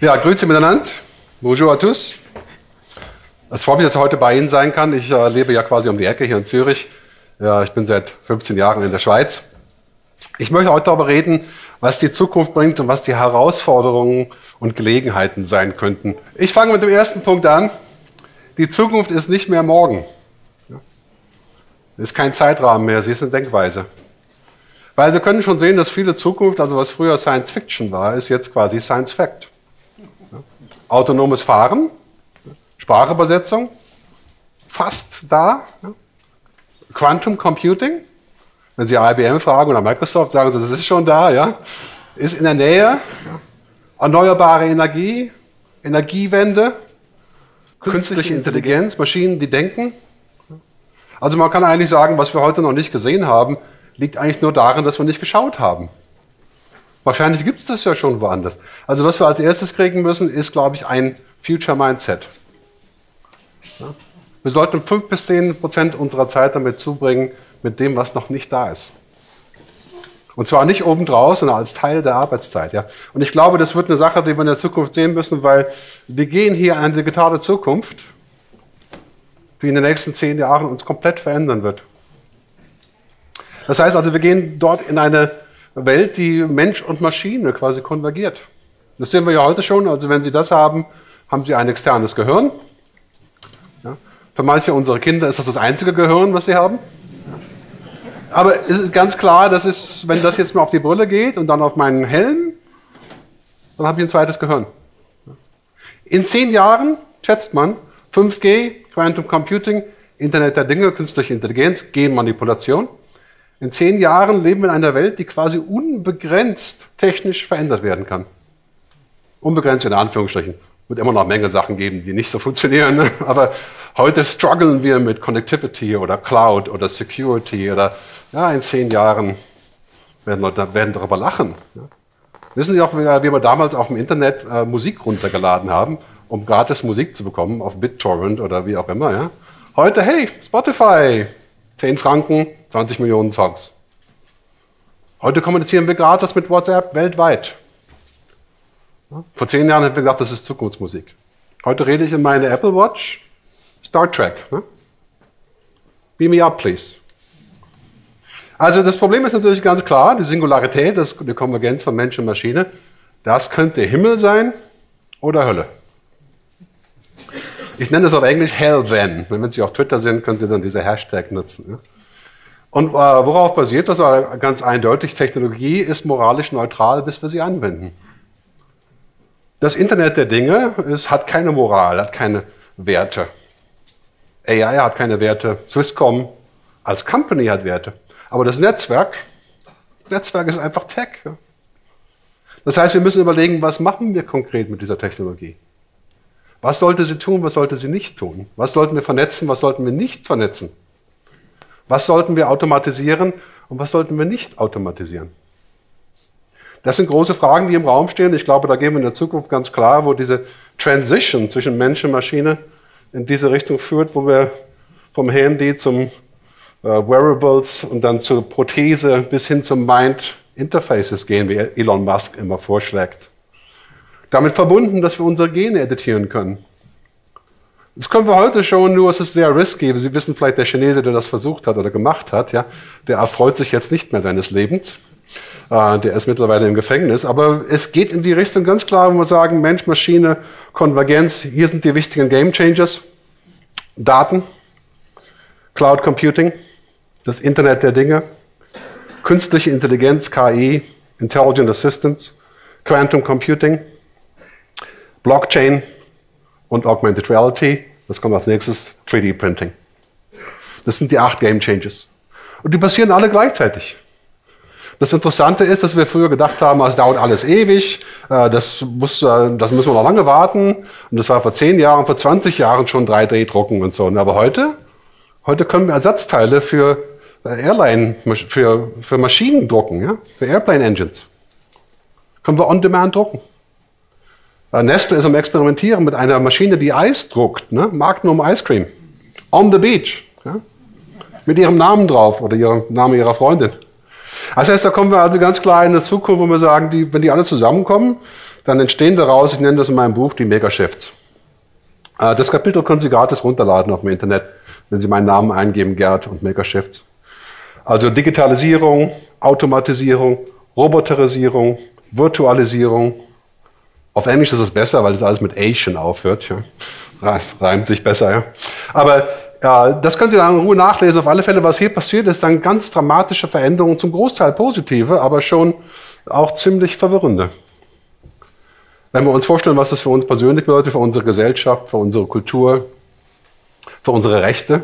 Ja, grüße miteinander. Bonjour à tous. Es freut mich, dass ich heute bei Ihnen sein kann. Ich äh, lebe ja quasi um die Ecke hier in Zürich. Ja, ich bin seit 15 Jahren in der Schweiz. Ich möchte heute darüber reden, was die Zukunft bringt und was die Herausforderungen und Gelegenheiten sein könnten. Ich fange mit dem ersten Punkt an. Die Zukunft ist nicht mehr morgen. Es ist kein Zeitrahmen mehr, sie ist eine Denkweise. Weil wir können schon sehen, dass viele Zukunft, also was früher Science Fiction war, ist jetzt quasi Science Fact. Autonomes Fahren, Sprachübersetzung, fast da. Quantum Computing, wenn Sie IBM fragen oder Microsoft, sagen Sie, das ist schon da, ja. Ist in der Nähe. Erneuerbare Energie, Energiewende, künstliche Intelligenz, Maschinen, die denken. Also man kann eigentlich sagen, was wir heute noch nicht gesehen haben, liegt eigentlich nur darin, dass wir nicht geschaut haben. Wahrscheinlich gibt es das ja schon woanders. Also was wir als erstes kriegen müssen, ist, glaube ich, ein Future Mindset. Ja? Wir sollten 5 bis 10 Prozent unserer Zeit damit zubringen, mit dem, was noch nicht da ist. Und zwar nicht obendraus, sondern als Teil der Arbeitszeit. Ja. Und ich glaube, das wird eine Sache, die wir in der Zukunft sehen müssen, weil wir gehen hier in eine digitale Zukunft, die in den nächsten zehn Jahren uns komplett verändern wird. Das heißt also, wir gehen dort in eine Welt, die Mensch und Maschine quasi konvergiert. Das sehen wir ja heute schon. Also wenn Sie das haben, haben Sie ein externes Gehirn. Ja. Für manche unserer Kinder ist das das einzige Gehirn, was sie haben. Aber es ist ganz klar, das ist, wenn das jetzt mal auf die Brille geht und dann auf meinen Helm, dann habe ich ein zweites Gehirn. In zehn Jahren, schätzt man, 5G, Quantum Computing, Internet der Dinge, künstliche Intelligenz, Genmanipulation. In zehn Jahren leben wir in einer Welt, die quasi unbegrenzt technisch verändert werden kann. Unbegrenzt in Anführungsstrichen. Wird immer noch eine Menge Sachen geben, die nicht so funktionieren. Ne? Aber heute strugglen wir mit Connectivity oder Cloud oder Security oder ja, in zehn Jahren werden Leute werden darüber lachen. Ja? Wissen Sie auch, wie wir damals auf dem Internet äh, Musik runtergeladen haben, um gratis Musik zu bekommen, auf BitTorrent oder wie auch immer. Ja? Heute, hey, Spotify, 10 Franken, 20 Millionen Songs. Heute kommunizieren wir gratis mit WhatsApp weltweit. Vor zehn Jahren hätten wir gedacht, das ist Zukunftsmusik. Heute rede ich in meine Apple Watch, Star Trek. Ne? Beam me up, please. Also das Problem ist natürlich ganz klar, die Singularität, das, die Konvergenz von Mensch und Maschine, das könnte Himmel sein oder Hölle. Ich nenne es auf Englisch Hell Then. Wenn Sie auf Twitter sind, können Sie dann diese Hashtag nutzen. Ne? Und äh, worauf basiert das? Ganz eindeutig, Technologie ist moralisch neutral, bis wir sie anwenden. Das Internet der Dinge ist, hat keine Moral, hat keine Werte. AI hat keine Werte, Swisscom als Company hat Werte. Aber das Netzwerk, Netzwerk ist einfach Tech. Das heißt, wir müssen überlegen, was machen wir konkret mit dieser Technologie? Was sollte sie tun, was sollte sie nicht tun? Was sollten wir vernetzen, was sollten wir nicht vernetzen? Was sollten wir automatisieren und was sollten wir nicht automatisieren? Das sind große Fragen, die im Raum stehen. Ich glaube, da gehen wir in der Zukunft ganz klar, wo diese Transition zwischen Mensch und Maschine in diese Richtung führt, wo wir vom Handy zum äh, Wearables und dann zur Prothese bis hin zum Mind Interfaces gehen, wie Elon Musk immer vorschlägt. Damit verbunden, dass wir unsere Gene editieren können. Das können wir heute schon, nur es ist sehr risky. Sie wissen vielleicht, der Chinese, der das versucht hat oder gemacht hat, ja, der erfreut sich jetzt nicht mehr seines Lebens. Äh, der ist mittlerweile im Gefängnis. Aber es geht in die Richtung ganz klar, wo wir sagen, Mensch, Maschine, Konvergenz, hier sind die wichtigen Game Changers. Daten, Cloud Computing, das Internet der Dinge, künstliche Intelligenz, KI, Intelligent Assistance, Quantum Computing, Blockchain und Augmented Reality. Das kommt als nächstes, 3D Printing. Das sind die acht Game Changes. Und die passieren alle gleichzeitig. Das Interessante ist, dass wir früher gedacht haben, es dauert alles ewig, äh, das, muss, äh, das müssen wir noch lange warten. Und das war vor 10 Jahren, vor 20 Jahren schon 3D-Drucken und so. Aber heute, heute können wir Ersatzteile für äh, Airline, für, für Maschinen drucken, ja? für Airplane Engines. Können wir on demand drucken. Nestle ist am Experimentieren mit einer Maschine, die Eis druckt, ne? Magnum Ice Cream. On the beach. Ja? Mit ihrem Namen drauf oder ihrem Namen ihrer Freundin. Das heißt, da kommen wir also ganz klar in eine Zukunft, wo wir sagen, die, wenn die alle zusammenkommen, dann entstehen daraus, ich nenne das in meinem Buch, die Megashifts. Äh, das Kapitel können Sie gratis runterladen auf dem Internet, wenn Sie meinen Namen eingeben, Gerd und Megashifts. Also Digitalisierung, Automatisierung, Roboterisierung, Virtualisierung. Auf Englisch ist es besser, weil das alles mit Asian aufhört. Ja. Reimt sich besser, ja. Aber ja, das können Sie dann in Ruhe nachlesen. Auf alle Fälle, was hier passiert, ist dann ganz dramatische Veränderungen, zum Großteil positive, aber schon auch ziemlich verwirrende. Wenn wir uns vorstellen, was das für uns persönlich bedeutet, für unsere Gesellschaft, für unsere Kultur, für unsere Rechte,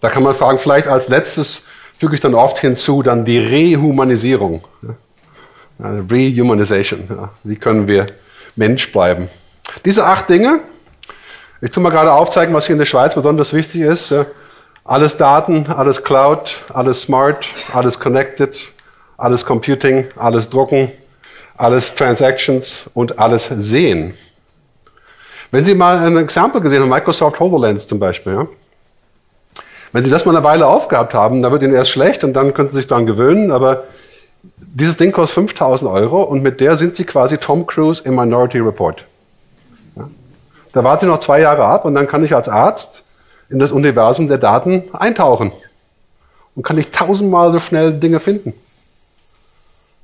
da kann man fragen, vielleicht als letztes füge ich dann oft hinzu dann die Rehumanisierung. Rehumanization. Wie können wir Mensch bleiben? Diese acht Dinge, ich tue mal gerade aufzeigen, was hier in der Schweiz besonders wichtig ist. Alles Daten, alles Cloud, alles Smart, alles Connected, alles Computing, alles Drucken, alles Transactions und alles Sehen. Wenn Sie mal ein Exempel gesehen haben, Microsoft HoloLens zum Beispiel, ja? wenn Sie das mal eine Weile aufgehabt haben, dann wird Ihnen erst schlecht und dann können Sie sich daran gewöhnen, aber dieses Ding kostet 5000 Euro und mit der sind Sie quasi Tom Cruise im Minority Report. Da warte ich noch zwei Jahre ab und dann kann ich als Arzt in das Universum der Daten eintauchen. Und kann ich tausendmal so schnell Dinge finden.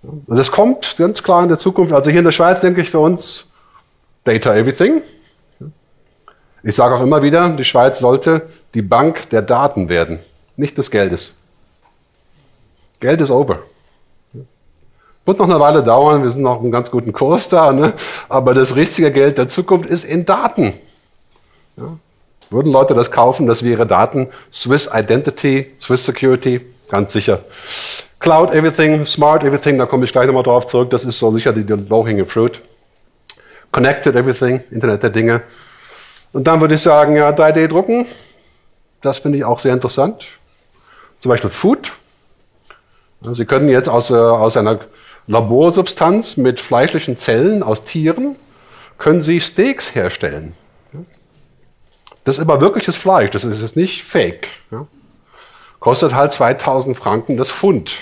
Und das kommt ganz klar in der Zukunft. Also hier in der Schweiz denke ich für uns Data Everything. Ich sage auch immer wieder, die Schweiz sollte die Bank der Daten werden, nicht des Geldes. Geld ist over. Wird noch eine Weile dauern, wir sind noch einen ganz guten Kurs da, ne? aber das richtige Geld der Zukunft ist in Daten. Ja? Würden Leute das kaufen, dass wir ihre Daten, Swiss Identity, Swiss Security, ganz sicher. Cloud Everything, Smart Everything, da komme ich gleich nochmal drauf zurück, das ist so sicher die, low-hanging fruit. Connected Everything, Internet der Dinge. Und dann würde ich sagen, ja, 3D drucken, das finde ich auch sehr interessant. Zum Beispiel Food. Sie können jetzt aus, äh, aus einer Laborsubstanz mit fleischlichen Zellen aus Tieren können Sie Steaks herstellen. Das ist aber wirkliches Fleisch, das ist jetzt nicht fake. Kostet halt 2000 Franken das Pfund.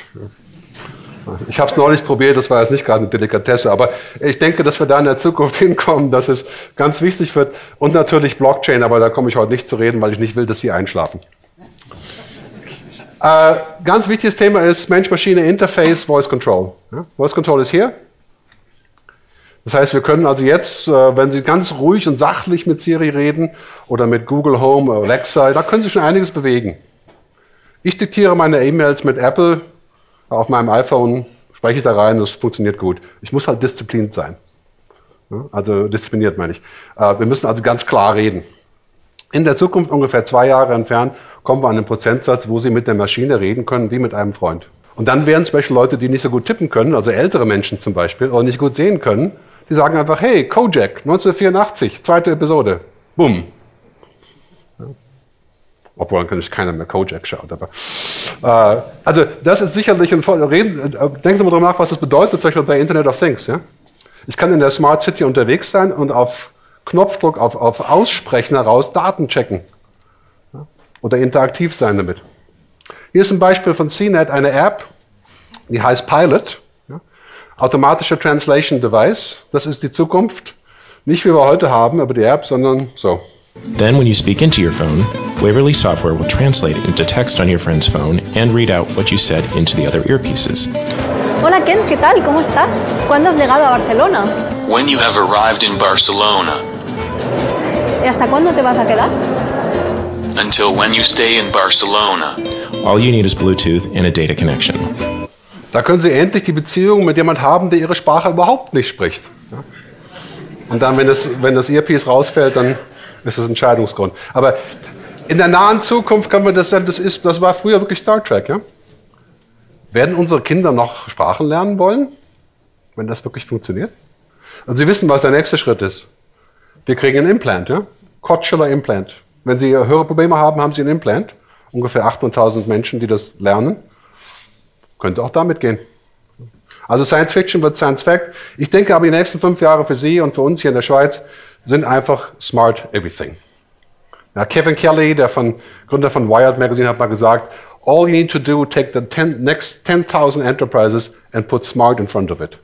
Ich habe es neulich probiert, das war jetzt nicht gerade eine Delikatesse, aber ich denke, dass wir da in der Zukunft hinkommen, dass es ganz wichtig wird. Und natürlich Blockchain, aber da komme ich heute nicht zu reden, weil ich nicht will, dass Sie einschlafen. Äh, ganz wichtiges Thema ist Mensch-Maschine-Interface, Voice Control. Ja? Voice Control ist hier. Das heißt, wir können also jetzt, äh, wenn Sie ganz ruhig und sachlich mit Siri reden oder mit Google Home, Alexa, da können Sie schon einiges bewegen. Ich diktiere meine E-Mails mit Apple auf meinem iPhone, spreche ich da rein, das funktioniert gut. Ich muss halt diszipliniert sein. Also diszipliniert meine ich. Äh, wir müssen also ganz klar reden. In der Zukunft, ungefähr zwei Jahre entfernt, kommen wir an einen Prozentsatz, wo Sie mit der Maschine reden können, wie mit einem Freund. Und dann werden zum Beispiel Leute, die nicht so gut tippen können, also ältere Menschen zum Beispiel, oder nicht gut sehen können, die sagen einfach, hey, Kojak, 1984, zweite Episode. Bumm. Obwohl dann natürlich keiner mehr Kojak schaut. Aber, äh, also das ist sicherlich ein Voll Reden. Äh, denken Sie mal darüber nach, was das bedeutet, zum Beispiel bei Internet of Things. Ja? Ich kann in der Smart City unterwegs sein und auf Knopfdruck, auf, auf Aussprechen heraus Daten checken oder interaktiv sein damit. Hier ist ein Beispiel von CNET, eine App, die heißt Pilot. Ja, automatische Translation Device, das ist die Zukunft. Nicht wie wir heute haben über die App, sondern so. Then, when you speak into your phone, Waverly software will translate it into text on your friend's phone and read out what you said into the other earpieces. Hola Ken, ¿qué tal? ¿Cómo estás? ¿Cuándo has llegado a Barcelona? When you have arrived in Barcelona. ¿Y hasta cuándo te vas a quedar? Until when you stay in Barcelona. All you need is Bluetooth and a data connection. Da können Sie endlich die Beziehung mit jemand haben, der Ihre Sprache überhaupt nicht spricht. Und dann, wenn das, wenn das Earpiece rausfällt, dann ist das Entscheidungsgrund. Aber in der nahen Zukunft kann man das sagen, das, ist, das war früher wirklich Star Trek. Ja? Werden unsere Kinder noch Sprachen lernen wollen, wenn das wirklich funktioniert? Und Sie wissen, was der nächste Schritt ist. Wir kriegen ein Implant, ja? Cochlear Implant. Wenn Sie Hörprobleme haben, haben Sie ein Implant. Ungefähr 800.000 Menschen, die das lernen. Könnte auch damit gehen. Also Science Fiction wird Science Fact. Ich denke aber, die nächsten fünf Jahre für Sie und für uns hier in der Schweiz sind einfach Smart Everything. Ja, Kevin Kelly, der von, Gründer von Wired Magazine, hat mal gesagt, All you need to do, take the 10, next 10,000 enterprises and put smart in front of it.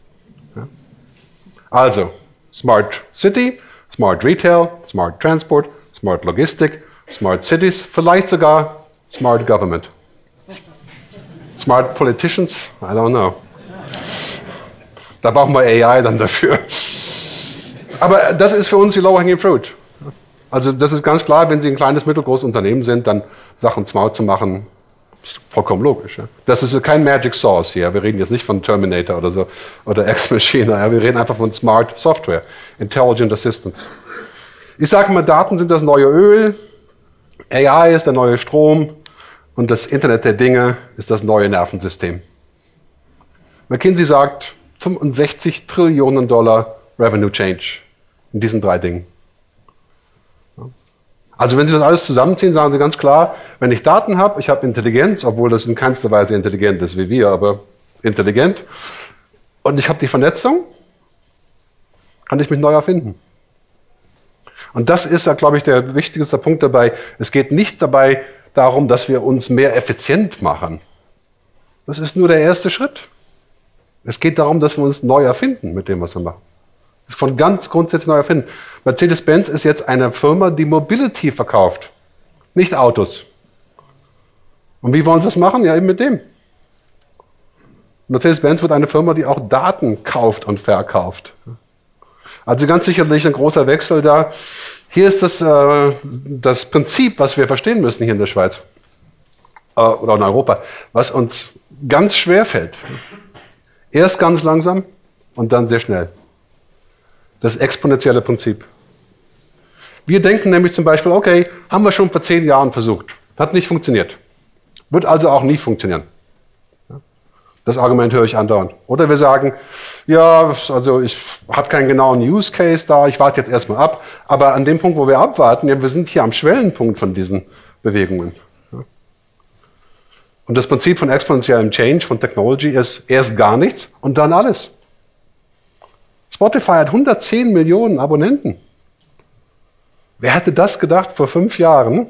Ja? Also, Smart City, Smart Retail, Smart Transport, Smart Logistik, Smart Cities, vielleicht sogar Smart Government. Smart Politicians, I don't know. Da brauchen wir AI dann dafür. Aber das ist für uns die low-hanging fruit. Also das ist ganz klar, wenn Sie ein kleines, mittelgroßes Unternehmen sind, dann Sachen smart zu machen, ist vollkommen logisch. Ja. Das ist kein Magic Source hier. Wir reden jetzt nicht von Terminator oder so oder Ex Machina. Ja. Wir reden einfach von Smart Software, Intelligent Assistance. Ich sage mal, Daten sind das neue Öl, AI ist der neue Strom und das Internet der Dinge ist das neue Nervensystem. McKinsey sagt 65 Trillionen Dollar Revenue Change in diesen drei Dingen. Also wenn Sie das alles zusammenziehen, sagen Sie ganz klar, wenn ich Daten habe, ich habe Intelligenz, obwohl das in keinster Weise intelligent ist wie wir, aber intelligent, und ich habe die Vernetzung, kann ich mich neu erfinden. Und das ist, glaube ich, der wichtigste Punkt dabei. Es geht nicht dabei darum, dass wir uns mehr effizient machen. Das ist nur der erste Schritt. Es geht darum, dass wir uns neu erfinden mit dem, was wir machen. Das ist von ganz grundsätzlich neu erfinden. Mercedes-Benz ist jetzt eine Firma, die Mobility verkauft, nicht Autos. Und wie wollen sie das machen? Ja, eben mit dem. Mercedes-Benz wird eine Firma, die auch Daten kauft und verkauft. Also ganz sicherlich ein großer Wechsel da. Hier ist das, äh, das Prinzip, was wir verstehen müssen hier in der Schweiz äh, oder in Europa, was uns ganz schwer fällt. Erst ganz langsam und dann sehr schnell. Das exponentielle Prinzip. Wir denken nämlich zum Beispiel, okay, haben wir schon vor zehn Jahren versucht. Hat nicht funktioniert. Wird also auch nie funktionieren. Das Argument höre ich andauernd. Oder wir sagen, ja, also ich habe keinen genauen Use Case da, ich warte jetzt erstmal ab. Aber an dem Punkt, wo wir abwarten, ja, wir sind hier am Schwellenpunkt von diesen Bewegungen. Und das Prinzip von exponentiellem Change, von Technology, ist erst gar nichts und dann alles. Spotify hat 110 Millionen Abonnenten. Wer hätte das gedacht vor fünf Jahren?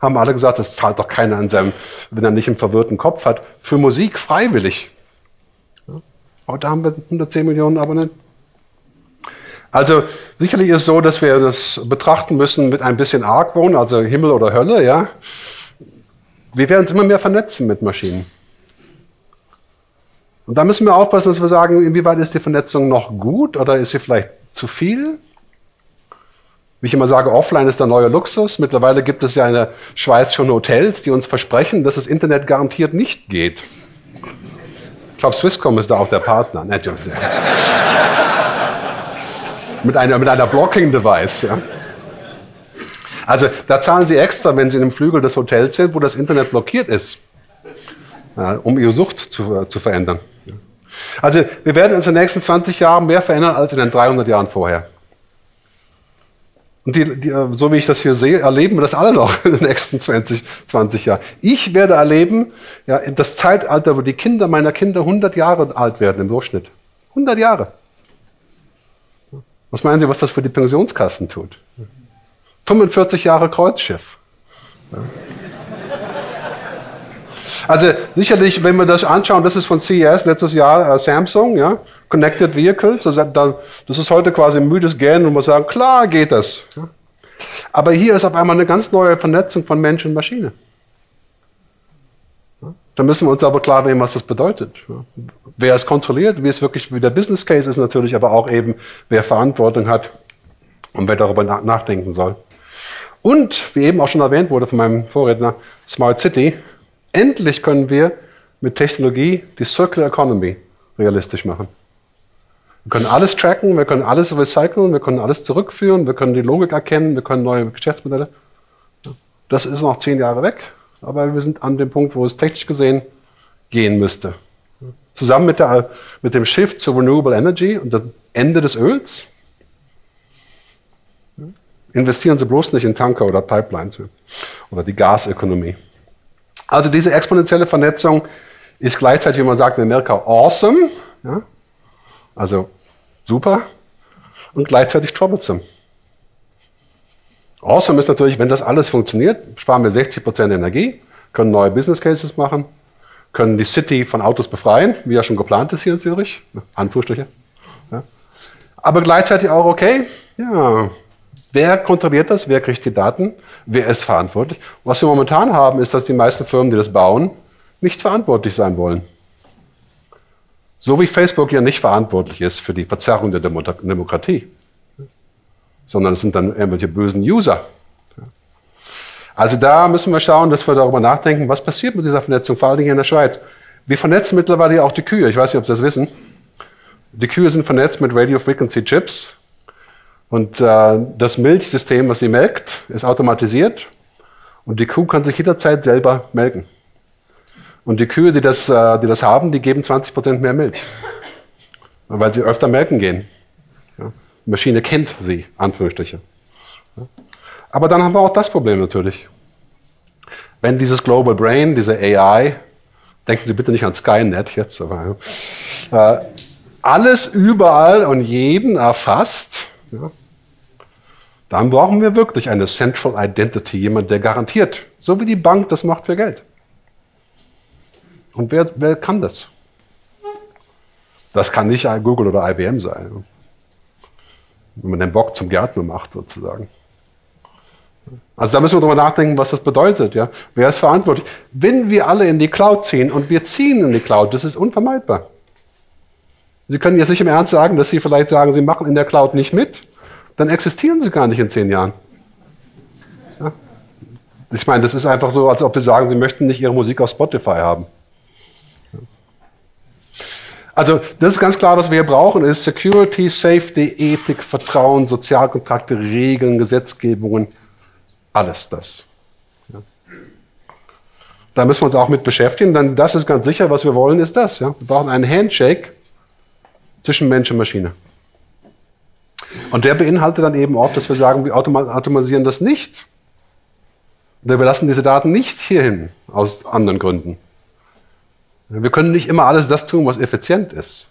Haben alle gesagt, das zahlt doch keiner an seinem, wenn er nicht einen verwirrten Kopf hat, für Musik freiwillig. Heute haben wir 110 Millionen Abonnenten. Also sicherlich ist es so, dass wir das betrachten müssen mit ein bisschen Argwohn, also Himmel oder Hölle, ja. Wir werden uns immer mehr vernetzen mit Maschinen. Und da müssen wir aufpassen, dass wir sagen, inwieweit ist die Vernetzung noch gut oder ist sie vielleicht zu viel? Wie ich immer sage, offline ist der neue Luxus. Mittlerweile gibt es ja in der Schweiz schon Hotels, die uns versprechen, dass das Internet garantiert nicht geht. Ich glaube, Swisscom ist da auch der Partner. mit einer, mit einer Blocking-Device. Ja. Also da zahlen Sie extra, wenn Sie in einem Flügel des Hotels sind, wo das Internet blockiert ist, ja, um Ihre Sucht zu, zu verändern. Also wir werden uns in den nächsten 20 Jahren mehr verändern als in den 300 Jahren vorher. Und die, die, so wie ich das hier sehe, erleben wir das alle noch in den nächsten 20, 20 Jahren. Ich werde erleben, ja, das Zeitalter, wo die Kinder meiner Kinder 100 Jahre alt werden im Durchschnitt. 100 Jahre. Was meinen Sie, was das für die Pensionskassen tut? 45 Jahre Kreuzschiff. Ja. Also sicherlich, wenn wir das anschauen, das ist von CES letztes Jahr äh, Samsung, ja, Connected Vehicles. Also, das ist heute quasi ein müdes Gähnen und wir sagen, klar geht das. Ja. Aber hier ist auf einmal eine ganz neue Vernetzung von Mensch und Maschine. Da müssen wir uns aber klar werden, was das bedeutet. Wer es kontrolliert, wie es wirklich, wie der Business Case ist natürlich, aber auch eben, wer Verantwortung hat und wer darüber nachdenken soll. Und, wie eben auch schon erwähnt wurde von meinem Vorredner, Smart City, Endlich können wir mit Technologie die Circular Economy realistisch machen. Wir können alles tracken, wir können alles recyceln, wir können alles zurückführen, wir können die Logik erkennen, wir können neue Geschäftsmodelle. Das ist noch zehn Jahre weg, aber wir sind an dem Punkt, wo es technisch gesehen gehen müsste. Zusammen mit, der, mit dem Shift zu Renewable Energy und dem Ende des Öls investieren Sie bloß nicht in Tanker oder Pipelines oder die Gasökonomie. Also diese exponentielle Vernetzung ist gleichzeitig, wie man sagt in Amerika, awesome, ja? also super, und gleichzeitig troublesome. Awesome ist natürlich, wenn das alles funktioniert, sparen wir 60% Energie, können neue Business Cases machen, können die City von Autos befreien, wie ja schon geplant ist hier in Zürich. Anführungsstriche. Ja. Aber gleichzeitig auch, okay, ja, wer kontrolliert das, wer kriegt die Daten, wer ist verantwortlich. Was wir momentan haben, ist, dass die meisten Firmen, die das bauen, nicht verantwortlich sein wollen. So wie Facebook ja nicht verantwortlich ist für die Verzerrung der Demokratie, sondern es sind dann irgendwelche bösen User. Also da müssen wir schauen, dass wir darüber nachdenken, was passiert mit dieser Vernetzung, vor allen Dingen in der Schweiz. Wir vernetzen mittlerweile auch die Kühe. Ich weiß nicht, ob Sie das wissen. Die Kühe sind vernetzt mit Radio Frequency Chips. Und äh, das Milchsystem, was sie melkt, ist automatisiert. Und die Kuh kann sich jederzeit selber melken. Und die Kühe, die das, äh, die das haben, die geben 20% mehr Milch. Weil sie öfter melken gehen. Ja. Die Maschine kennt sie, Anführungsstriche. Ja. Aber dann haben wir auch das Problem natürlich. Wenn dieses Global Brain, diese AI, denken Sie bitte nicht an Skynet jetzt, aber äh, alles überall und jeden erfasst, ja, dann brauchen wir wirklich eine Central Identity, jemand, der garantiert, so wie die Bank das macht für Geld. Und wer, wer kann das? Das kann nicht Google oder IBM sein. Wenn man den Bock zum Gärtner macht, sozusagen. Also da müssen wir darüber nachdenken, was das bedeutet. Ja? Wer ist verantwortlich? Wenn wir alle in die Cloud ziehen und wir ziehen in die Cloud, das ist unvermeidbar. Sie können jetzt nicht im Ernst sagen, dass Sie vielleicht sagen, Sie machen in der Cloud nicht mit, dann existieren Sie gar nicht in zehn Jahren. Ja? Ich meine, das ist einfach so, als ob Sie sagen, Sie möchten nicht Ihre Musik auf Spotify haben. Also das ist ganz klar, was wir hier brauchen, ist Security, Safety, Ethik, Vertrauen, Sozialkontakte, Regeln, Gesetzgebungen, alles das. Ja. Da müssen wir uns auch mit beschäftigen, denn das ist ganz sicher, was wir wollen, ist das. Ja. Wir brauchen einen Handshake zwischen Mensch und Maschine. Und der beinhaltet dann eben auch, dass wir sagen, wir automatisieren das nicht. Oder wir lassen diese Daten nicht hierhin, aus anderen Gründen. Wir können nicht immer alles das tun, was effizient ist.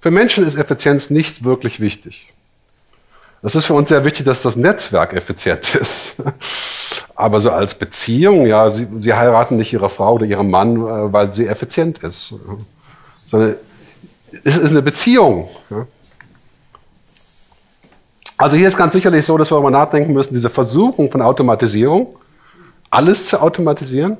Für Menschen ist Effizienz nicht wirklich wichtig. Es ist für uns sehr wichtig, dass das Netzwerk effizient ist. Aber so als Beziehung, ja, sie, sie heiraten nicht ihre Frau oder ihren Mann, äh, weil sie effizient ist. Sondern es ist eine Beziehung. Also hier ist ganz sicherlich so, dass wir darüber nachdenken müssen, diese Versuchung von Automatisierung, alles zu automatisieren,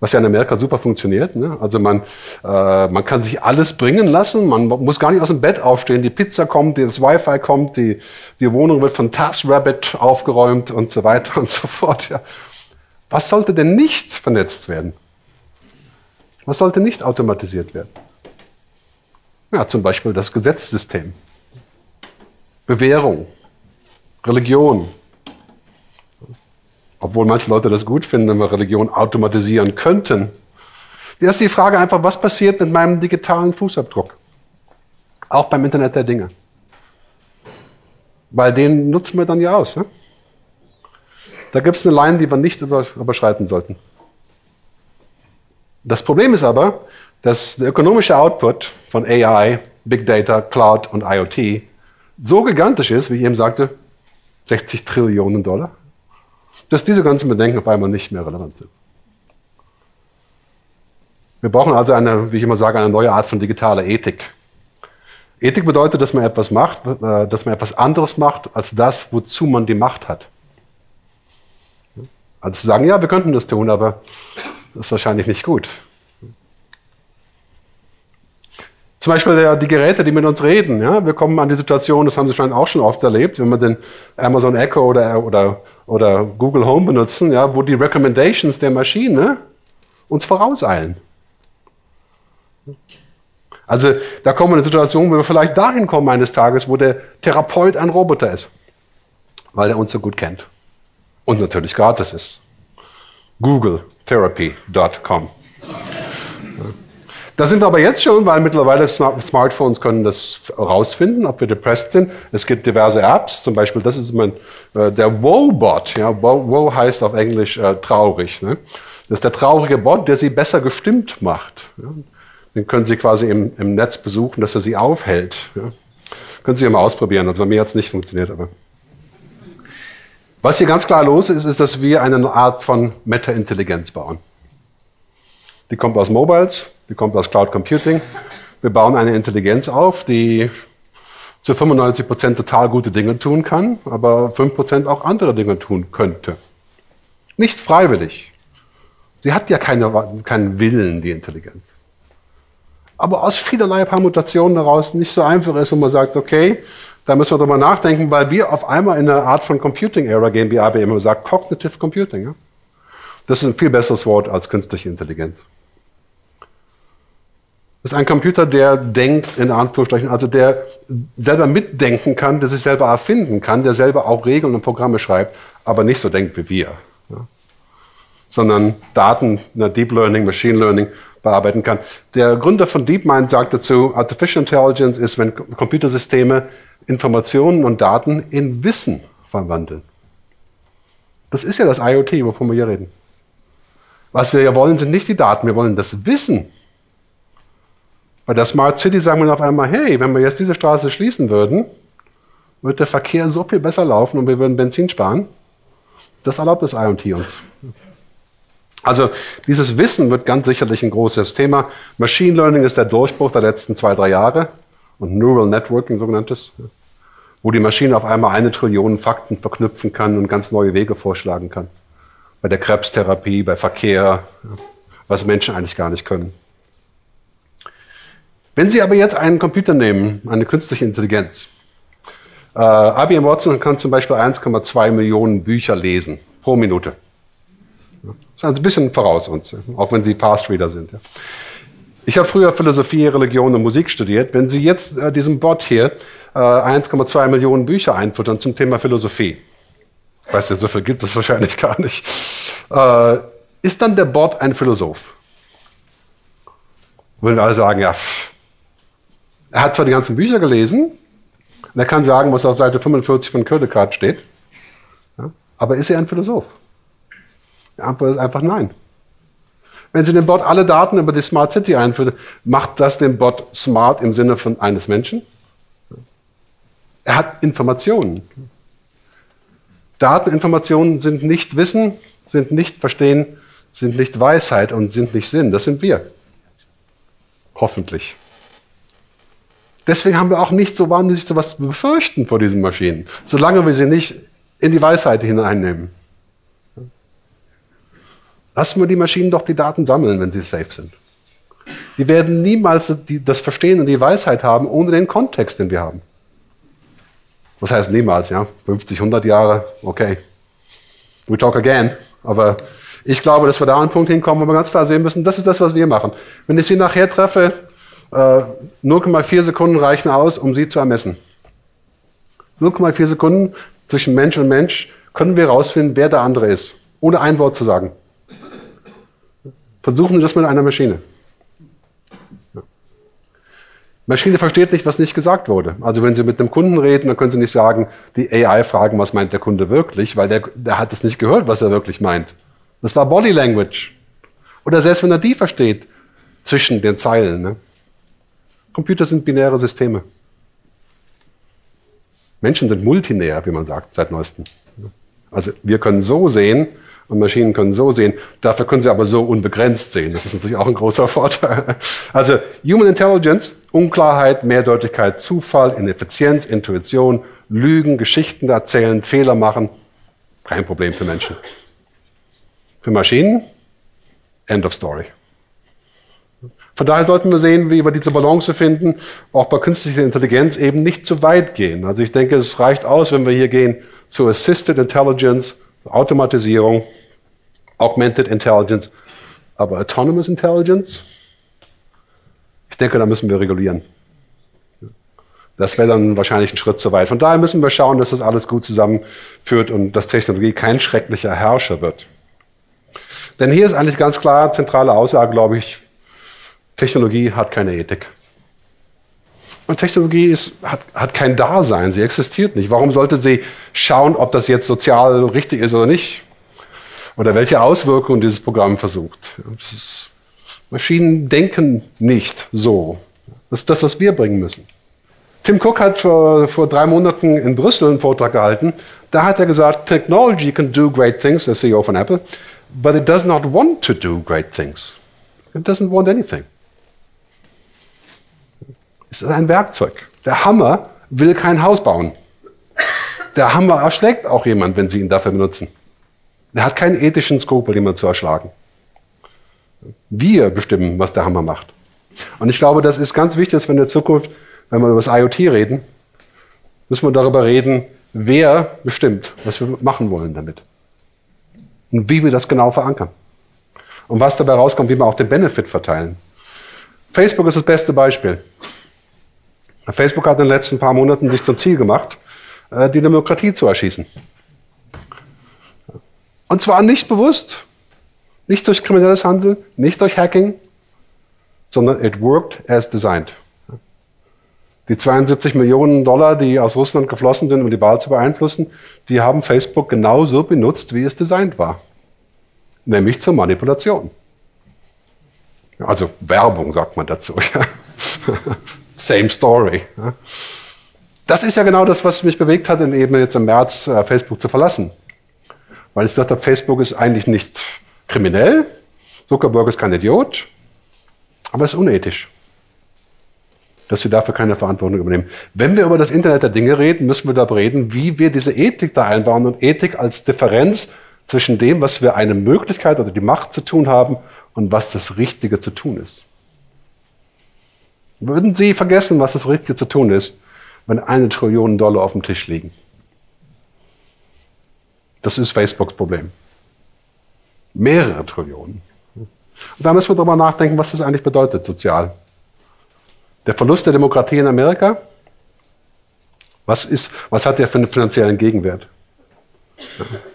was ja in Amerika super funktioniert. Ne? Also man, äh, man kann sich alles bringen lassen, man muss gar nicht aus dem Bett aufstehen, die Pizza kommt, das Wi-Fi kommt, die, die Wohnung wird von TaskRabbit aufgeräumt und so weiter und so fort. Ja. Was sollte denn nicht vernetzt werden? Was sollte nicht automatisiert werden? Ja, zum Beispiel das Gesetzessystem, Bewährung, Religion, obwohl manche Leute das gut finden, wenn wir Religion automatisieren könnten. Die erste Frage einfach, was passiert mit meinem digitalen Fußabdruck? Auch beim Internet der Dinge. Weil den nutzen wir dann ja aus. Ne? Da gibt es eine Line, die wir nicht überschreiten sollten. Das Problem ist aber, dass der ökonomische Output von AI, Big Data, Cloud und IoT so gigantisch ist, wie ich eben sagte, 60 Trillionen Dollar dass diese ganzen Bedenken auf einmal nicht mehr relevant sind. Wir brauchen also eine, wie ich immer sage, eine neue Art von digitaler Ethik. Ethik bedeutet, dass man etwas macht, äh, dass man etwas anderes macht, als das, wozu man die Macht hat. Also zu sagen, ja, wir könnten das tun, aber das ist wahrscheinlich nicht gut. Zum Beispiel der, die Geräte, die mit uns reden. Ja? Wir kommen an die Situation, das haben Sie schon auch schon oft erlebt, wenn wir den Amazon Echo oder, oder, oder Google Home benutzen, ja, wo die Recommendations der Maschine uns vorauseilen. Also da kommen wir in eine Situation, wo wir vielleicht dahin kommen eines Tages, wo der Therapeut ein Roboter ist, weil er uns so gut kennt. Und natürlich gratis ist. GoogleTherapy.com. Da sind wir aber jetzt schon, weil mittlerweile Smartphones können das rausfinden, ob wir depressed sind. Es gibt diverse Apps, zum Beispiel, das ist mein, äh, der Woe-Bot. Ja, Woe, heißt auf Englisch äh, traurig. Ne? Das ist der traurige Bot, der Sie besser gestimmt macht. Ja? Den können Sie quasi im, im Netz besuchen, dass er Sie aufhält. Ja? Können Sie ja mal ausprobieren. Also bei mir hat es nicht funktioniert, aber. Was hier ganz klar los ist, ist, dass wir eine Art von Meta-Intelligenz bauen. Die kommt aus Mobiles, die kommt aus Cloud Computing. Wir bauen eine Intelligenz auf, die zu 95 Prozent total gute Dinge tun kann, aber 5 Prozent auch andere Dinge tun könnte. Nicht freiwillig. Sie hat ja keine, keinen Willen, die Intelligenz. Aber aus vielerlei Permutationen daraus nicht so einfach ist und man sagt, okay, da müssen wir drüber nachdenken, weil wir auf einmal in eine Art von Computing-Era gehen, wie IBM immer sagt, Cognitive Computing. Ja? Das ist ein viel besseres Wort als künstliche Intelligenz. Das ist ein Computer, der denkt, in Anführungsstrichen, also der selber mitdenken kann, der sich selber erfinden kann, der selber auch Regeln und Programme schreibt, aber nicht so denkt wie wir. Ja? Sondern Daten, Deep Learning, Machine Learning bearbeiten kann. Der Gründer von DeepMind sagt dazu, Artificial Intelligence ist, wenn Computersysteme Informationen und Daten in Wissen verwandeln. Das ist ja das IoT, wovon wir hier reden. Was wir ja wollen, sind nicht die Daten, wir wollen das Wissen. Bei der Smart City sagen wir auf einmal, hey, wenn wir jetzt diese Straße schließen würden, wird der Verkehr so viel besser laufen und wir würden Benzin sparen. Das erlaubt das IoT uns. Also dieses Wissen wird ganz sicherlich ein großes Thema. Machine Learning ist der Durchbruch der letzten zwei, drei Jahre und Neural Networking sogenanntes, wo die Maschine auf einmal eine Trillion Fakten verknüpfen kann und ganz neue Wege vorschlagen kann. Bei der Krebstherapie, bei Verkehr, was Menschen eigentlich gar nicht können. Wenn Sie aber jetzt einen Computer nehmen, eine künstliche Intelligenz, äh, IBM Watson kann zum Beispiel 1,2 Millionen Bücher lesen pro Minute. Das ist ein bisschen voraus uns, auch wenn Sie Fast Reader sind. Ja. Ich habe früher Philosophie, Religion und Musik studiert. Wenn Sie jetzt äh, diesem Bot hier äh, 1,2 Millionen Bücher einfuttern zum Thema Philosophie, weiß nicht, so viel gibt es wahrscheinlich gar nicht, äh, ist dann der Bot ein Philosoph? Würden wir alle sagen, ja, pff. Er hat zwar die ganzen Bücher gelesen, und er kann sagen, was auf Seite 45 von Kierkegaard steht, ja, aber ist er ein Philosoph? Die Antwort ist einfach nein. Wenn Sie dem Bot alle Daten über die Smart City einführen, macht das den Bot smart im Sinne von eines Menschen? Er hat Informationen. Dateninformationen sind nicht Wissen, sind nicht Verstehen, sind nicht Weisheit und sind nicht Sinn. Das sind wir. Hoffentlich. Deswegen haben wir auch nicht so wahnsinnig so was befürchten vor diesen Maschinen, solange wir sie nicht in die Weisheit hineinnehmen. Lassen wir die Maschinen doch die Daten sammeln, wenn sie safe sind. Sie werden niemals das Verstehen und die Weisheit haben, ohne den Kontext, den wir haben. Was heißt niemals, ja? 50, 100 Jahre, okay. We talk again. Aber ich glaube, dass wir da an einen Punkt hinkommen, wo wir ganz klar sehen müssen, das ist das, was wir machen. Wenn ich Sie nachher treffe, 0,4 äh, Sekunden reichen aus, um Sie zu ermessen. 0,4 Sekunden zwischen Mensch und Mensch können wir herausfinden, wer der andere ist, ohne ein Wort zu sagen. Versuchen Sie das mit einer Maschine. Maschine versteht nicht, was nicht gesagt wurde. Also wenn Sie mit einem Kunden reden, dann können Sie nicht sagen, die AI fragen, was meint der Kunde wirklich, weil der, der hat es nicht gehört, was er wirklich meint. Das war Body Language. Oder selbst wenn er die versteht, zwischen den Zeilen. Ne? Computer sind binäre Systeme. Menschen sind multinär, wie man sagt, seit neuestem. Also wir können so sehen, und Maschinen können so sehen. Dafür können sie aber so unbegrenzt sehen. Das ist natürlich auch ein großer Vorteil. Also Human Intelligence, Unklarheit, Mehrdeutigkeit, Zufall, Ineffizienz, Intuition, Lügen, Geschichten erzählen, Fehler machen. Kein Problem für Menschen. Für Maschinen, end of story. Von daher sollten wir sehen, wie wir diese Balance finden, auch bei künstlicher Intelligenz eben nicht zu weit gehen. Also ich denke, es reicht aus, wenn wir hier gehen zu Assisted Intelligence, Automatisierung, Augmented Intelligence, aber Autonomous Intelligence, ich denke, da müssen wir regulieren. Das wäre dann wahrscheinlich ein Schritt zu weit. Von daher müssen wir schauen, dass das alles gut zusammenführt und dass Technologie kein schrecklicher Herrscher wird. Denn hier ist eigentlich ganz klar zentrale Aussage, glaube ich, Technologie hat keine Ethik. Und Technologie ist, hat, hat kein Dasein, sie existiert nicht. Warum sollte sie schauen, ob das jetzt sozial richtig ist oder nicht? Oder welche Auswirkungen dieses Programm versucht? Ist, Maschinen denken nicht so. Das ist das, was wir bringen müssen. Tim Cook hat vor, vor drei Monaten in Brüssel einen Vortrag gehalten. Da hat er gesagt, Technology can do great things, der CEO von Apple, but it does not want to do great things. It doesn't want anything. Es ist ein Werkzeug. Der Hammer will kein Haus bauen. Der Hammer erschlägt auch jemand, wenn Sie ihn dafür benutzen. Er hat keinen ethischen Skrupel, jemanden zu erschlagen. Wir bestimmen, was der Hammer macht. Und ich glaube, das ist ganz wichtig, dass wir in der Zukunft, wenn wir über das IoT reden, müssen wir darüber reden, wer bestimmt, was wir machen wollen damit. Und wie wir das genau verankern. Und was dabei rauskommt, wie wir auch den Benefit verteilen. Facebook ist das beste Beispiel. Facebook hat in den letzten paar Monaten sich zum Ziel gemacht, äh, die Demokratie zu erschießen. Und zwar nicht bewusst, nicht durch kriminelles Handeln, nicht durch Hacking, sondern it worked as designed. Die 72 Millionen Dollar, die aus Russland geflossen sind, um die Wahl zu beeinflussen, die haben Facebook genauso benutzt, wie es designt war. Nämlich zur Manipulation. Also Werbung sagt man dazu. Same story. Das ist ja genau das, was mich bewegt hat, eben jetzt im März äh, Facebook zu verlassen. Weil ich habe, Facebook ist eigentlich nicht kriminell, Zuckerberg ist kein Idiot, aber es ist unethisch, dass sie dafür keine Verantwortung übernehmen. Wenn wir über das Internet der Dinge reden, müssen wir darüber reden, wie wir diese Ethik da einbauen und Ethik als Differenz zwischen dem, was wir eine Möglichkeit oder die Macht zu tun haben und was das Richtige zu tun ist. Würden Sie vergessen, was das Richtige zu tun ist, wenn eine Trillion Dollar auf dem Tisch liegen? Das ist Facebooks Problem. Mehrere Trillionen. Und da müssen wir darüber nachdenken, was das eigentlich bedeutet sozial. Der Verlust der Demokratie in Amerika, was, ist, was hat der für einen finanziellen Gegenwert?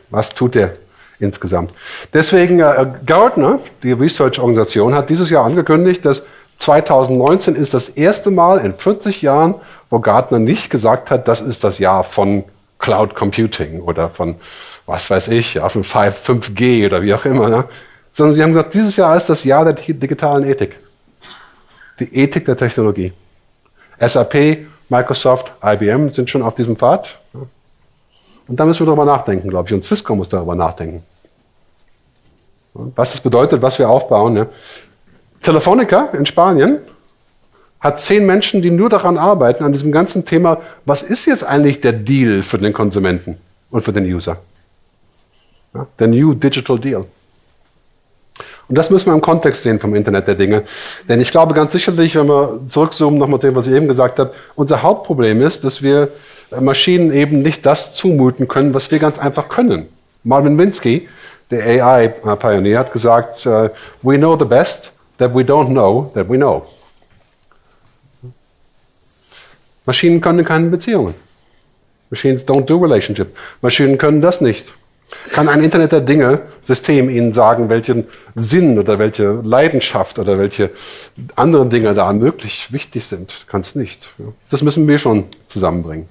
Was tut der insgesamt? Deswegen, äh, Gartner, die Research-Organisation, hat dieses Jahr angekündigt, dass 2019 ist das erste Mal in 40 Jahren, wo Gartner nicht gesagt hat, das ist das Jahr von Cloud Computing oder von, was weiß ich, ja, von 5, g oder wie auch immer. Ne? Sondern sie haben gesagt, dieses Jahr ist das Jahr der digitalen Ethik. Die Ethik der Technologie. SAP, Microsoft, IBM sind schon auf diesem Pfad. Und da müssen wir darüber nachdenken, glaube ich. Und Cisco muss darüber nachdenken. Was das bedeutet, was wir aufbauen. Ne? Telefonica in Spanien hat zehn Menschen, die nur daran arbeiten, an diesem ganzen Thema, was ist jetzt eigentlich der Deal für den Konsumenten und für den User? Ja, der New Digital Deal. Und das müssen wir im Kontext sehen vom Internet der Dinge. Denn ich glaube ganz sicherlich, wenn wir zurückzoomen nochmal dem, was ich eben gesagt habe, unser Hauptproblem ist, dass wir Maschinen eben nicht das zumuten können, was wir ganz einfach können. Marvin Minsky, der AI-Pionier, hat gesagt, uh, we know the best, that we don't know that we know. Maschinen können keine Beziehungen. Machines don't do relationship. Maschinen können das nicht. Kann ein Internet der Dinge System Ihnen sagen, welchen Sinn oder welche Leidenschaft oder welche anderen Dinge da möglich wichtig sind? Kann es nicht. Das müssen wir schon zusammenbringen.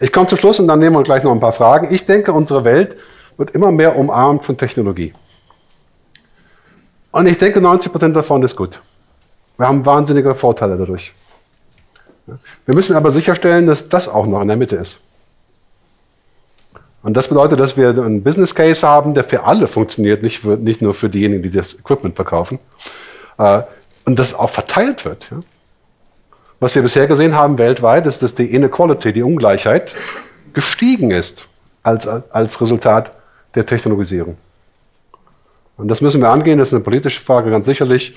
Ich komme zum Schluss und dann nehmen wir gleich noch ein paar Fragen. Ich denke, unsere Welt wird immer mehr umarmt von Technologie. Und ich denke, 90 Prozent davon ist gut. Wir haben wahnsinnige Vorteile dadurch. Wir müssen aber sicherstellen, dass das auch noch in der Mitte ist. Und das bedeutet, dass wir einen Business Case haben, der für alle funktioniert, nicht, für, nicht nur für diejenigen, die das Equipment verkaufen. Äh, und das auch verteilt wird. Was wir bisher gesehen haben weltweit, ist, dass die Inequality, die Ungleichheit, gestiegen ist als, als Resultat der Technologisierung. Und das müssen wir angehen, das ist eine politische Frage ganz sicherlich.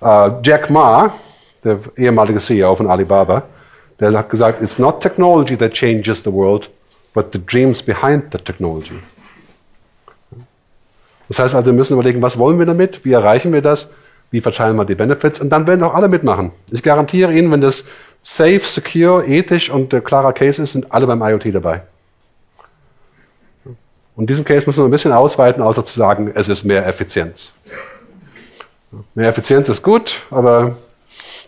Uh, Jack Ma, der ehemalige CEO von Alibaba, der hat gesagt, it's not technology that changes the world, but the dreams behind the technology. Das heißt also, wir müssen überlegen, was wollen wir damit, wie erreichen wir das, wie verteilen wir die Benefits und dann werden auch alle mitmachen. Ich garantiere Ihnen, wenn das safe, secure, ethisch und äh, klarer Case ist, sind alle beim IoT dabei. Und diesen Case müssen wir ein bisschen ausweiten, außer zu sagen, es ist mehr Effizienz. Mehr Effizienz ist gut, aber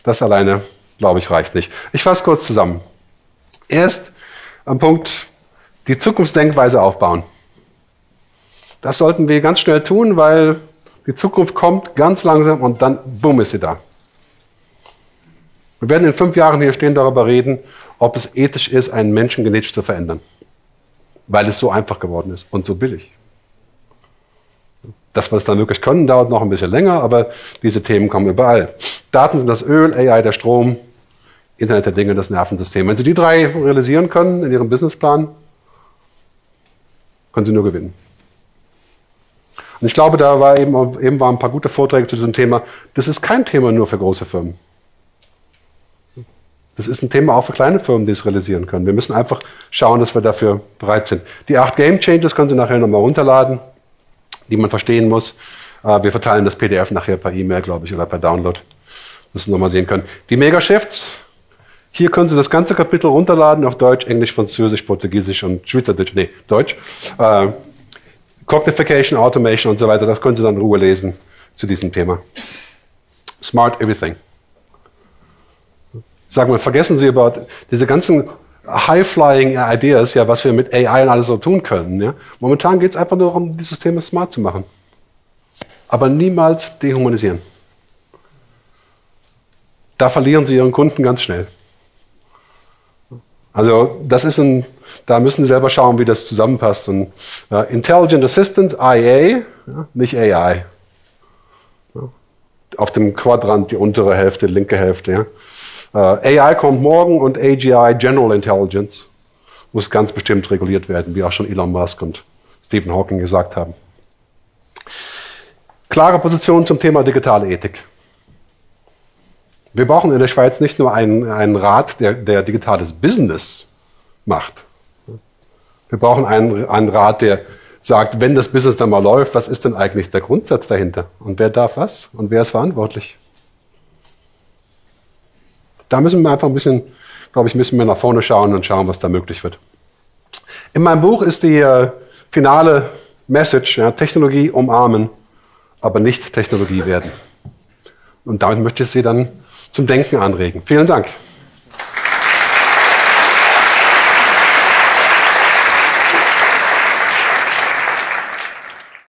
das alleine, glaube ich, reicht nicht. Ich fasse kurz zusammen. Erst am Punkt, die Zukunftsdenkweise aufbauen. Das sollten wir ganz schnell tun, weil die Zukunft kommt ganz langsam und dann, bumm, ist sie da. Wir werden in fünf Jahren hier stehen, darüber reden, ob es ethisch ist, einen Menschen genetisch zu verändern. Weil es so einfach geworden ist und so billig. Das, was dann wirklich können, dauert noch ein bisschen länger, aber diese Themen kommen überall. Daten sind das Öl, AI der Strom, Internet der Dinge das Nervensystem. Wenn Sie die drei realisieren können in Ihrem Businessplan, können Sie nur gewinnen. Und ich glaube, da war eben, eben waren ein paar gute Vorträge zu diesem Thema. Das ist kein Thema nur für große Firmen. Das ist ein Thema auch für kleine Firmen, die es realisieren können. Wir müssen einfach schauen, dass wir dafür bereit sind. Die acht Game Changes können Sie nachher nochmal runterladen die man verstehen muss. Äh, wir verteilen das PDF nachher per E-Mail, glaube ich, oder per Download, dass Sie nochmal sehen können. Die Megashifts, hier können Sie das ganze Kapitel runterladen auf Deutsch, Englisch, Französisch, Portugiesisch und Schweizerdeutsch, nee, Deutsch. Äh, Cognification, Automation und so weiter, das können Sie dann in Ruhe lesen zu diesem Thema. Smart Everything. Sagen wir, vergessen Sie über diese ganzen high-flying Ideas, ja, was wir mit AI und alles so tun können. Ja. Momentan geht es einfach nur darum, dieses Systeme smart zu machen. Aber niemals dehumanisieren. Da verlieren Sie Ihren Kunden ganz schnell. Also das ist ein, da müssen Sie selber schauen, wie das zusammenpasst. Und, uh, Intelligent Assistance, IA, ja, nicht AI. Ja. Auf dem Quadrant die untere Hälfte, linke Hälfte. Ja. Äh, AI kommt morgen und AGI, General Intelligence, muss ganz bestimmt reguliert werden, wie auch schon Elon Musk und Stephen Hawking gesagt haben. Klare Position zum Thema digitale Ethik. Wir brauchen in der Schweiz nicht nur einen, einen Rat, der, der digitales Business macht. Wir brauchen einen, einen Rat, der sagt, wenn das Business dann mal läuft, was ist denn eigentlich der Grundsatz dahinter? Und wer darf was? Und wer ist verantwortlich? Da müssen wir einfach ein bisschen, glaube ich, müssen wir nach vorne schauen und schauen, was da möglich wird. In meinem Buch ist die äh, finale Message, ja, Technologie umarmen, aber nicht Technologie werden. Und damit möchte ich Sie dann zum Denken anregen. Vielen Dank.